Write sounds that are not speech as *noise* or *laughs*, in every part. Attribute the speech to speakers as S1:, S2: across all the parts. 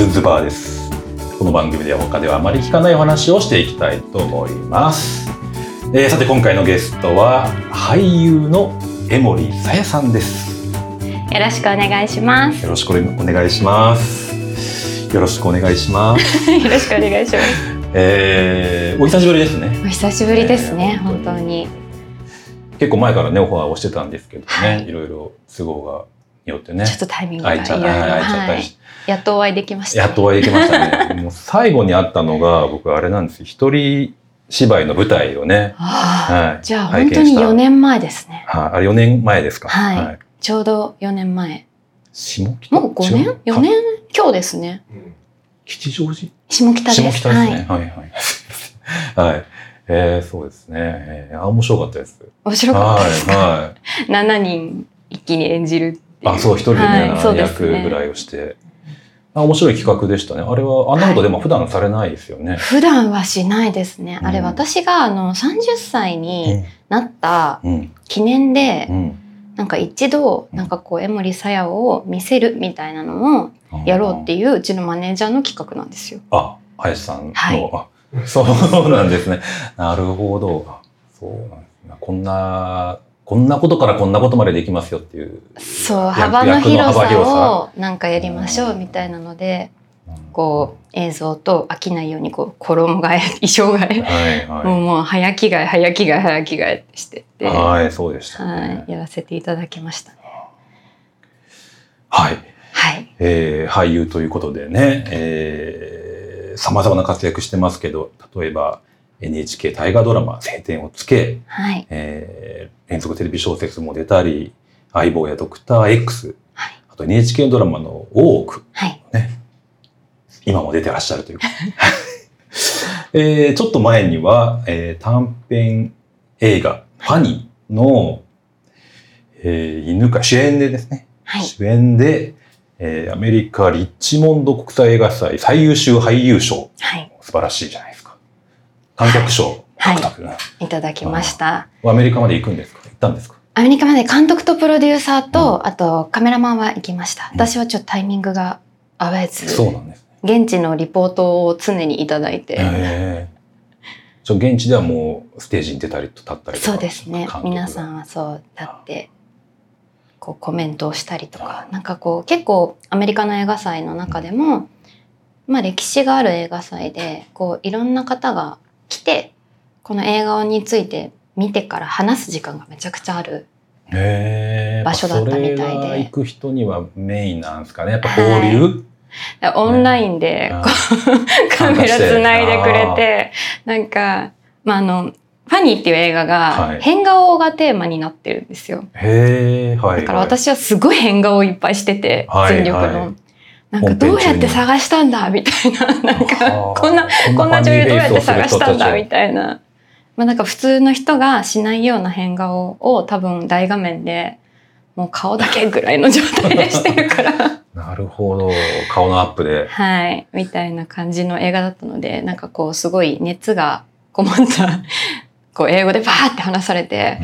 S1: カズンズバーです。この番組では他ではあまり聞かないお話をしていきたいと思います、えーさて今回のゲストは俳優の江森さやさんです。
S2: よろしくお願いします。
S1: よろしくお願いします。よろしくお願いします。*laughs*
S2: よろしくお願いします。
S1: えーお久しぶりですね。
S2: お久しぶりですね、
S1: えー
S2: 本当に。
S1: 結構前からねオファーをしてたんですけどね、
S2: はい。
S1: いろいろ都合がによってね。
S2: ちょっとタイミングがいろいろ、
S1: 空いちゃった
S2: はい
S1: りし、
S2: やっとお会いできました、
S1: やっとお会いできましたね。*laughs* もう最後に会ったのが、僕あれなんですよ。一人芝居の舞台をね。はい。
S2: じゃあ本当に
S1: 拝見した
S2: 4年前ですね。
S1: はい。あれ4年前ですか。
S2: はいちょうど4年前。
S1: 下北？
S2: もう5年？
S1: 違う
S2: ?4 年？今日ですね。
S1: 吉祥寺？
S2: 下北です。
S1: 下北ですね。はい、はい。*laughs* はい。えー、そうですね。えー、あ、面白かったです。
S2: 面白かったですか、
S1: はい。はい。*laughs*
S2: 7人一気に演じる。
S1: あ、そう、一人でね、
S2: はいそう
S1: 7
S2: ですね
S1: 役ぐらいをして。あ面白い企画でしたね。あれは、あんなことでも普段されないですよね。
S2: 普段はしないですね。あれ
S1: うん
S2: 私があの30歳になった
S1: うん。
S2: 記念で、
S1: うん。
S2: なんか一度、なんかこう、江森さやを見せるみたいなのをやろうっていううちのマネージャーの企画なんですよ。
S1: あ、林さんの、
S2: はい
S1: あそうなんですね。なるほど。あそうなんですね。こんな、こんなことからこんなことまでできますよっていう。
S2: そう、
S1: 役
S2: 幅の広さ
S1: さ
S2: をなんかやりましょうみたいなので、こう、映像と飽きないようにこう、衣替え、衣装替え、
S1: はい
S2: もう
S1: は
S2: もう早着替え、早着替え、早着替えってしてて、
S1: い。
S2: は
S1: はい、そうでした、ね。
S2: い、やらせていただきましたね。
S1: はい。
S2: はい。
S1: えー俳優ということでね、えー、様々な活躍してますけど、例えば NHK 大河ドラマ、晴天をつけ、
S2: はい。
S1: えー連続テレビ小説も出たり、相棒やドクター X、
S2: はい
S1: あと NHK ドラマの大奥、
S2: はい。
S1: 今も出てらっしゃるという。*laughs* えーちょっと前には、えー短編映画、ファニーの、えー犬か主演でですね、
S2: はい。
S1: 主演で、えーアメリカリッチモンド国際映画祭最優秀俳優賞、
S2: はい。
S1: 素晴らしいじゃないですか。観客賞。獲得、
S2: いただきました。
S1: アメリカまで行くんですか？行ったんですか？
S2: アメリカまで監督とプロデューサーと、
S1: う
S2: あとカメラマンは行きました。
S1: うん。
S2: 私はちょっとタイミングが合わず、
S1: そうなんですね。
S2: 現地のリポートを常にいただいて、
S1: へー。現地ではもうステージに出たりと立ったりとか。
S2: そうですね。皆さんはそうだってこうコメントをしたりとかなんかこう結構アメリカの映画祭の中でも、まあ、歴史がある映画祭でこういろんな方が来てこの映画について見てから話す時間がめちゃくちゃある。場所だったみたいで。
S1: 行く人にはメインなんですかね。やっぱ交流、
S2: でオンラインで
S1: うん
S2: こうカメラつないでくれてなんか、まあ、あのファニーっていう映画が
S1: はい。
S2: 変顔がテーマになってるんですよ。だから私はすごい変顔をいっぱいしてて、
S1: はい。
S2: 全力の。
S1: はい
S2: なんかどうやって探したんだみたいな、なんか
S1: はあ
S2: こんな、こんな女優どうやって探したんだみ
S1: い
S2: たいな。まあなんか普通の人がしないような変顔を多分大画面でもう顔だけぐらいの状態でしてるから。
S1: な。*laughs* なるほど。顔のアップで。
S2: はい。みたいな感じの映画だったので、なんかこうすごい熱がこもった、*laughs* こう英語でバーって話されて、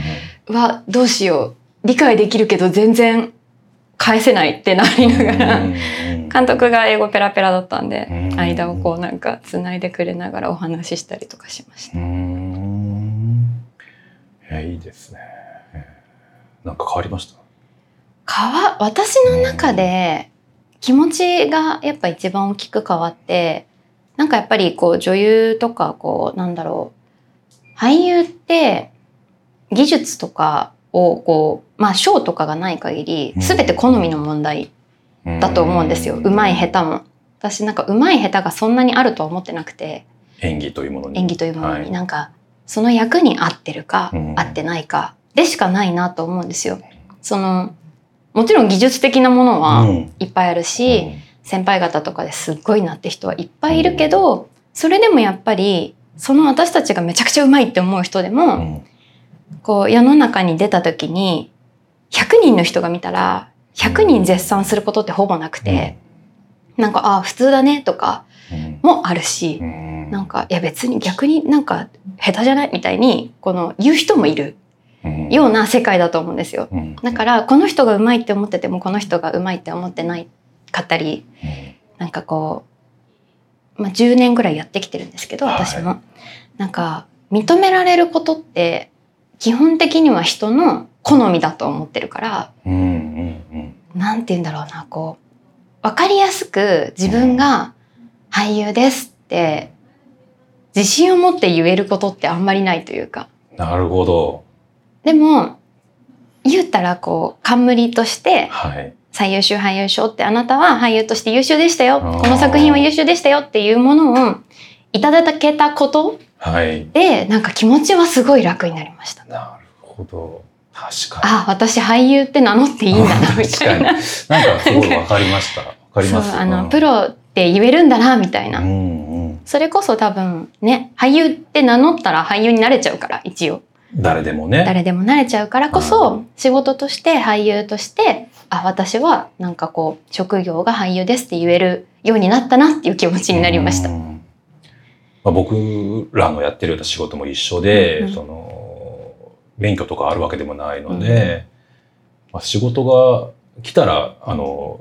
S2: うわ、どうしよう。理解できるけど全然返せないってなりながら、
S1: うん
S2: 監督が英語ペラペラだったんで、
S1: うん
S2: 間をこうなんか繋いでくれながらお話ししたりとかしまし
S1: う
S2: た。
S1: ん。えいいですね。えーなんか変わりました？
S2: かわ、私の中で気持ちがやっぱ一番大きく変わって、なんかやっぱりこう女優とかこうなんだろう、俳優って技術とかをこう、まあ賞とかがない限り
S1: うん
S2: 全て好みの問題だと思うんですよ。うまい下手も。私なんかうまい下手がそんなにあるとは思ってなくて、
S1: 演技というものに。
S2: 演技というもの
S1: はい
S2: になんかその役に合ってるか
S1: うん
S2: 合ってないかでしかないなと思うんですよ。そのもちろん技術的なものは
S1: うん
S2: いっぱいあるし、先輩方とかですっごいなって人はいっぱいいるけどそれでもやっぱりその私たちがめちゃくちゃうまいって思う人で
S1: う
S2: も、
S1: ん
S2: こう世の中に出た時に100人の人が見たら100人絶賛することってほぼなくて、なんかああ普通だねとか
S1: うん。
S2: もあるし、
S1: うん。
S2: なんかいや別に逆になんか下手じゃない？みたいにこの言う人もいる
S1: うん。
S2: ような世界だと思うんですよ。
S1: うん。
S2: だからこの人がうまいって思っててもこの人がうまいって思ってないかったりなんかこう、まあ、10年ぐらいやってきてるんですけど
S1: はい。
S2: 私も、なんか認められることって基本的には人の好みだと思ってるから
S1: うんうんうん
S2: なんて言うんだろうなこう分かりやすく自分が俳優ですって自信を持って言えることってあんまりないというか。
S1: なるほど。
S2: でも言ったらこう冠として
S1: はい。
S2: 最優秀俳優賞ってあなたは俳優として優秀でしたよ。この作品は優秀でしたよっていうものをいただけたこと
S1: はい。
S2: でなんか気持ちはすごい楽になりました。
S1: なるほど確かに。
S2: あ私俳優って名乗っていいんだな *laughs* みたいな。
S1: なんかすごいわかりました。わかります。
S2: あの、
S1: うん。
S2: プロって言えるんだなみたいな。
S1: うんうん。
S2: それこそ多分ね俳優って名乗ったら俳優になれちゃうから一応。
S1: 誰でもね。
S2: 誰でもなれちゃうからこ
S1: う
S2: そ仕事として俳優としてあ私はなんかこう職業が俳優ですって言えるようになったなっていう気持ちになりました。
S1: う。ん。まあ、僕らのやってるような仕事も一緒で、
S2: うん。
S1: その免許とかあるわけでもないので、まあ、仕事が来たらあの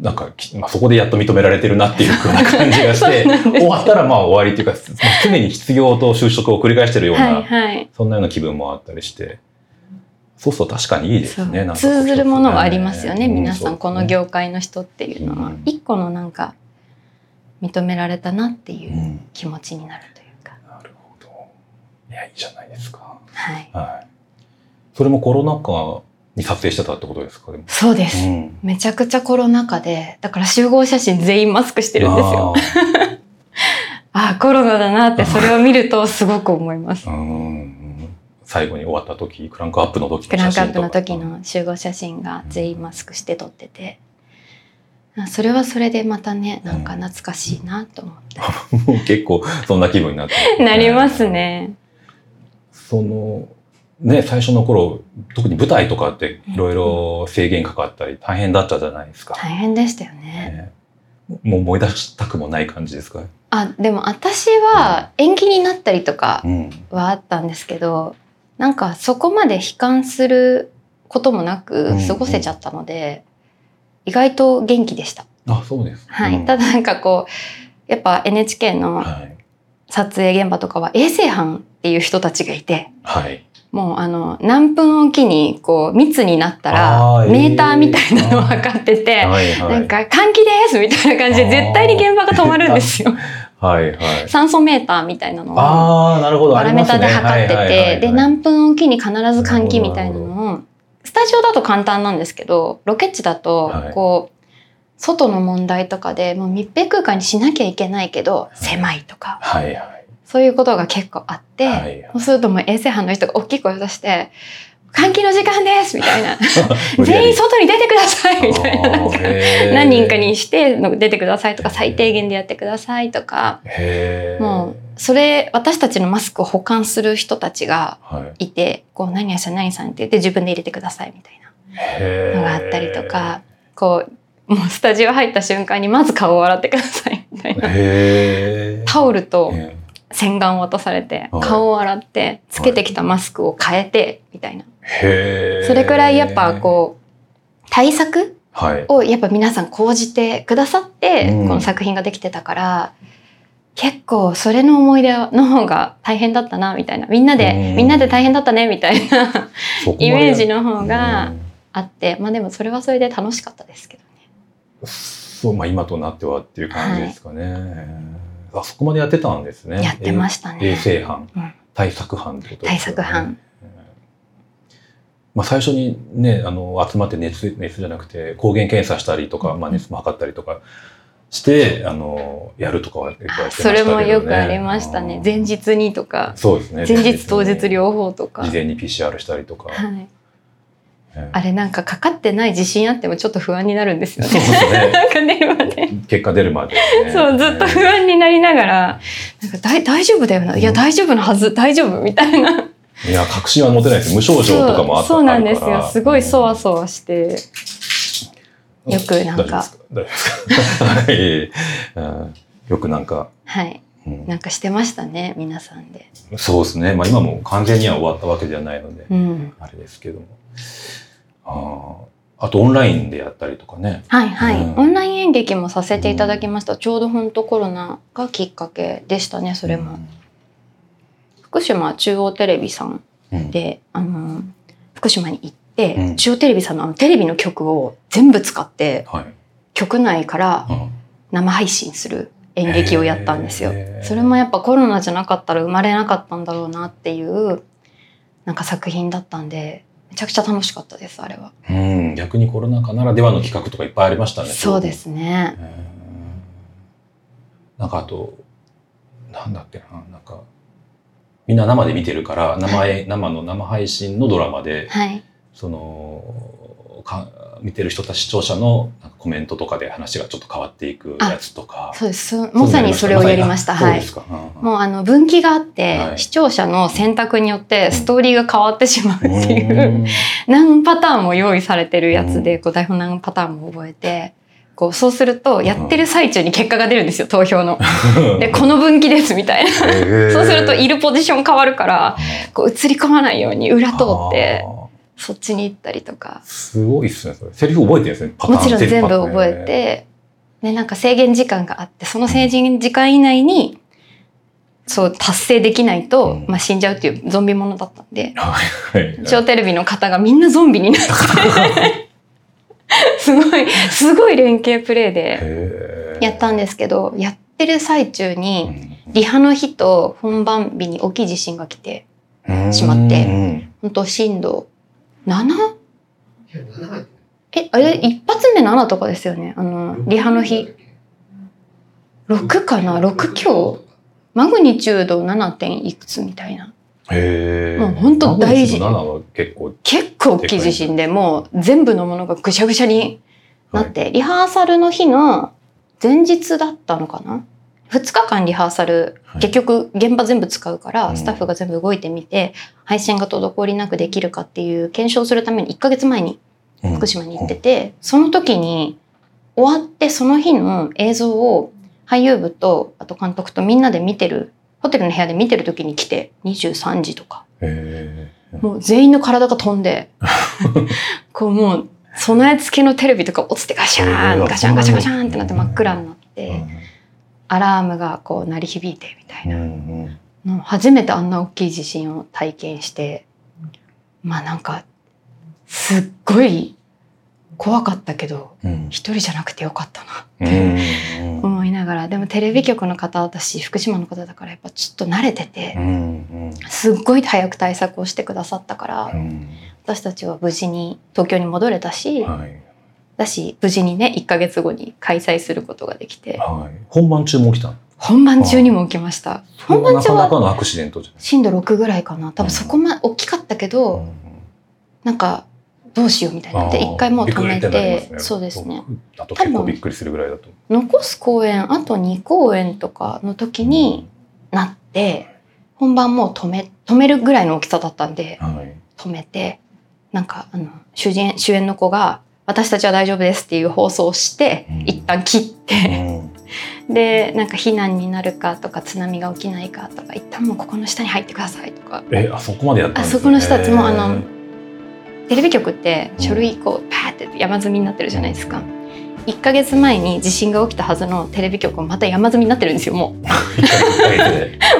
S1: なんか、きまあ、そこでやっと認められてるなっていう風な感じがして *laughs* 終わったらまあ終わりっていうか、まあ、常に失業と就職を繰り返してるような、
S2: はいはい。
S1: そんなような気分もあったりしてそうそう確かにいいですね
S2: 通ずるものはありますよね、
S1: う
S2: 皆さ
S1: ん
S2: この業界の人っていうのは、
S1: うん。
S2: 一個のなんか認められたなっていう
S1: うん。
S2: 気持ちになるい
S1: やいいじゃないですか。
S2: はい、
S1: はい。それもコロナ禍に撮影してたってことですか？
S2: そうです、
S1: ん。
S2: めちゃくちゃコロナ禍でだから集合写真全員マスクしてるんですよ。あ *laughs* あコロナだなってそれを見るとすごく思います。
S1: 最後に終わった時、クランクアップの時
S2: クランクアップ
S1: の
S2: 時の集合写真が全員マスクして撮ってて、あそれはそれでまたねなんか懐かしいなと思って、*laughs*
S1: もう結構そんな気分になって、*laughs*
S2: なります。ね
S1: その、ね、最初の頃、特に舞台とかっていろいろ制限かかったり大変だったじゃないですか。
S2: 大変でしたよね
S1: ねもう思い出したくもない感じですか？
S2: あでも私は延期になったりとか
S1: うん。
S2: はあったんですけどなんかそこまで悲観することもなく過ごせちゃったので、意外と元気でした。
S1: あ、そうです。
S2: はい、
S1: うん
S2: ただなんかこうやっぱ NHK の
S1: はい。
S2: 撮影現場とかは衛生班っていう人たちがいて
S1: はい。
S2: もうあの何分おきにこう密になったらメーターみたいなのを測ってて、
S1: はい。はい。
S2: なんか換気ですみたいな感じで絶対に現場が止まるんですよ。*laughs*
S1: はい。はい。
S2: 酸素メーターみたいなのを
S1: ああ、なるほど。
S2: パラメーターで測ってて、で何分おきに必ず換気みたいなのをスタジオだと簡単なんですけどロケ地だと
S1: はい
S2: こう、外の問題とかでもう密閉空間にしなきゃいけないけど狭いとか
S1: はいはい。
S2: そういうことが結構あって、
S1: はい。
S2: そうするともう衛生班の人が大きい声を出して「換気の時間です!」みたいな「*laughs*
S1: 無理やり
S2: 全員外に出てください!」みたいな。なんか何人かにしての出てくださいとか最低限でやってくださいとか。もうそれ私たちのマスクを保管する人たちが
S1: はい。
S2: いてこう何々さん何々さんって言って自分で入れてくださいみたいな。のがあったりとかこうもうスタジオ入った瞬間にまず顔を洗ってくださいみたいな。タオルと
S1: へ
S2: 洗顔を渡されて
S1: はい。
S2: 顔を洗ってつけてきたマスクを変えてみたいな。
S1: ー。
S2: それくらいやっぱこう対策
S1: はい。
S2: をやっぱ皆さん講じてくださって
S1: うん。
S2: この作品ができてたから結構それの思い出の方が大変だったなみたいな。みんなで
S1: うん。
S2: みんなで大変だったねみたいな。イメージの方が
S1: うん。
S2: あって。まあでもそれはそれで楽しかったですけどね。
S1: そうまあ今となってはっていう感じですかね、あそこまでやってたんですね。
S2: やってましたね。
S1: 衛生班、
S2: うん。
S1: 対策班ってことですよね。
S2: 対策班。
S1: まあ、最初にねあの集まって熱熱じゃなくて抗原検査したりとか、
S2: うん。
S1: まあ、熱も測ったりとかしてあのやるとかは結構やってました
S2: それもよくありましたね。
S1: うん。
S2: 前日にとか。
S1: そうですね。
S2: 前日当日
S1: に
S2: 両方とか。
S1: 事前に PCR したりとか、
S2: はい。
S1: ええ
S2: あれなんかかかってない自信あってもちょっと不安になるんですよね。
S1: ね
S2: なんか出るまで。
S1: 結果出るまで、ね、
S2: そう、ずっと不安になりながら、なんか大大丈夫だよな。いや、大丈夫なはず、大丈夫みたいな。
S1: いや確信は持てないです無症状とかもあった
S2: そうそうなんですよ。すごいそわそわして。よくなんか
S1: はい、うんよくなんか、
S2: はい。
S1: うん
S2: なんかしてましたね、皆さんで。
S1: そうですねまあ今も完全には終わったわけではないので、
S2: うん。
S1: あれですけども。ああとオンラインでやったりとかね。
S2: はいはい、
S1: うん
S2: オンライン演劇もさせていただきました。ちょうど本当コロナがきっかけでしたね、それも。福島中央テレビさん
S1: うん。
S2: で、あの、福島に行って、
S1: うん
S2: 中央テレビさんのあのテレビの曲を全部使って、
S1: はい。
S2: 局内から
S1: うん
S2: 生配信する演劇をやったんですよそれもやっぱコロナじゃなかったら生まれなかったんだろうなっていう、なんか作品だったんで、めちゃくちゃ楽しかったです、あれは。
S1: うん、逆にコロナ禍ならではの企画とかいっぱいありましたね。
S2: そうですね。
S1: なんかあと、なんだっけな、なんか、みんな生で見てるから、生え生の生配信のドラマで、
S2: はい。
S1: その、か見てる人たち視聴者のなんかコメントとかで話がちょっと変わっていくやつとか。
S2: そうです。そまさにそれをやりました。はい。
S1: そうん
S2: もうあの分岐があって、
S1: はい。
S2: 視聴者の選択によってストーリーが変わってしまうっていう、
S1: うん。
S2: 何パターンも用意されてるやつで、
S1: う
S2: こう台本何パターンも覚えて、こうそうするとやってる最中に結果が出るんですよ、投票の。*laughs* で、この分岐ですみたいな。そうするといるポジション変わるから、こう映り込まないように裏通って、そっちに行ったりとか。
S1: すごいっすね、それ。セリフ覚えてるんですね、
S2: もちろん全部覚え
S1: 全
S2: て、で、なんか制限時間があって、その制限時間以内に、そう、達成できないと、
S1: うん
S2: まあ死んじゃうっていうゾンビものだったんで、
S1: はいはい。
S2: 中央テレビの方がみんなゾンビになって、すごい、すごい連携プレーでやったんですけど、やってる最中に、
S1: うん
S2: リハの日と本番日に大きい地震が来て、しまって
S1: うん
S2: 本当震度 7?
S3: いや、7入って
S2: え、あれ、一発目7とかですよね？あの、リハの日。6かな ?6 強？マグニチュード 7. 点いくつみたいな。
S1: へえ。
S2: もう本当大事
S1: 7は結構。
S2: 結構大きい地震でもう全部のものがぐしゃぐしゃになって、リハーサルの日の前日だったのかな？?2 日間リハーサル、
S1: はい
S2: 結局現場全部使うから、
S1: うん
S2: スタッフが全部動いてみて、配信が滞りなくできるかっていう検証するために1ヶ月前に
S1: うん
S2: 福島に行ってて、その時に終わってその日の映像を俳優部とあと監督とみんなで見てるホテルの部屋で見てる時に来て23時とか
S1: へえ。
S2: もう全員の体が飛んで *laughs* こうもう備え付けのテレビとか落ちてガシャーンガシャンガシャンガシャンってなって真っ暗になってアラームがこう鳴り響いてみたい
S1: うん
S2: なの初めてあんな大きい地震を体験してまあなんかすっごい怖かったけど
S1: うん。
S2: 一人じゃなくてよかったな
S1: うん
S2: って
S1: うん。
S2: 思いながら。でもテレビ局の方私福島の方だからやっぱちょっと慣れてて
S1: うん。
S2: すっごい早く対策をしてくださったから
S1: うん。
S2: 私たちは無事に東京に戻れたし
S1: はい
S2: だし無事にね1ヶ月後に開催することができて。
S1: はい。本番中も起きたの？
S2: 本番中にも起きました。本番中
S1: なかなか
S2: は
S1: のアクシデントじゃない
S2: 震度6ぐらいかな。多分そこまで大きかったけどなんかどうしようみたいになって一回もう止めてそうですね。
S1: あと結構びっくりするぐらいだと。
S2: 残す公演あと2公演とかの時になって本番もう止め止めるぐらいの大きさだったんで
S1: はい。
S2: 止めてなんかあの主演主演の子が「私たちは大丈夫です」っていう放送をして、
S1: うん。
S2: 一旦切っ
S1: う
S2: て、
S1: ん。*laughs*
S2: でなんか避難になるかとか津波が起きないかとか一旦もうここの下に入ってくださいとか。
S1: え、あそこまでやったんですね。
S2: あそこの人たちもあのテレビ局って書類こうパーって山積みになってるじゃないですか。1ヶ月前に地震が起きたはずのテレビ局もまた山積みになってるんですよも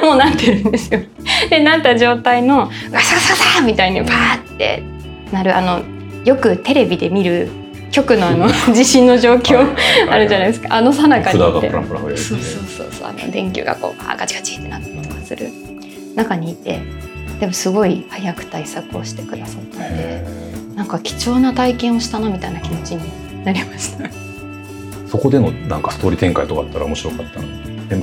S2: う。*laughs* もうなってるんですよ。でなった状態のガサガサガサみたいにバーってなるあのよくテレビで見る局のあの地震の状況あるじゃないですか。あの最中にいて。そうそうそうそう。あの電球がこうあガチガチってなったりとかする中にいてでもすごい早く対策をしてくださったので
S1: へ
S2: なんか貴重な体験をしたなみたいな気持ちになりました。
S1: ーそこでのなんかストーリー展開とかあったら面白かった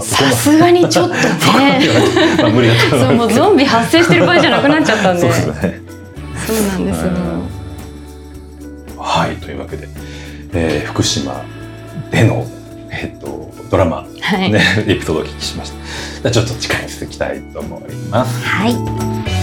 S2: さすがにちょっとね。*laughs*
S1: まあ無理だった
S2: そうもうゾンビ発生してる場合じゃなくなっちゃったんで。*laughs*
S1: そうね。
S2: なんですよ
S1: けで、えー福島での、えっとドラマ、
S2: はい、
S1: ね *laughs* エピソードをお聞きしました。じゃあちょっと次回に続きたいと思います。
S2: はい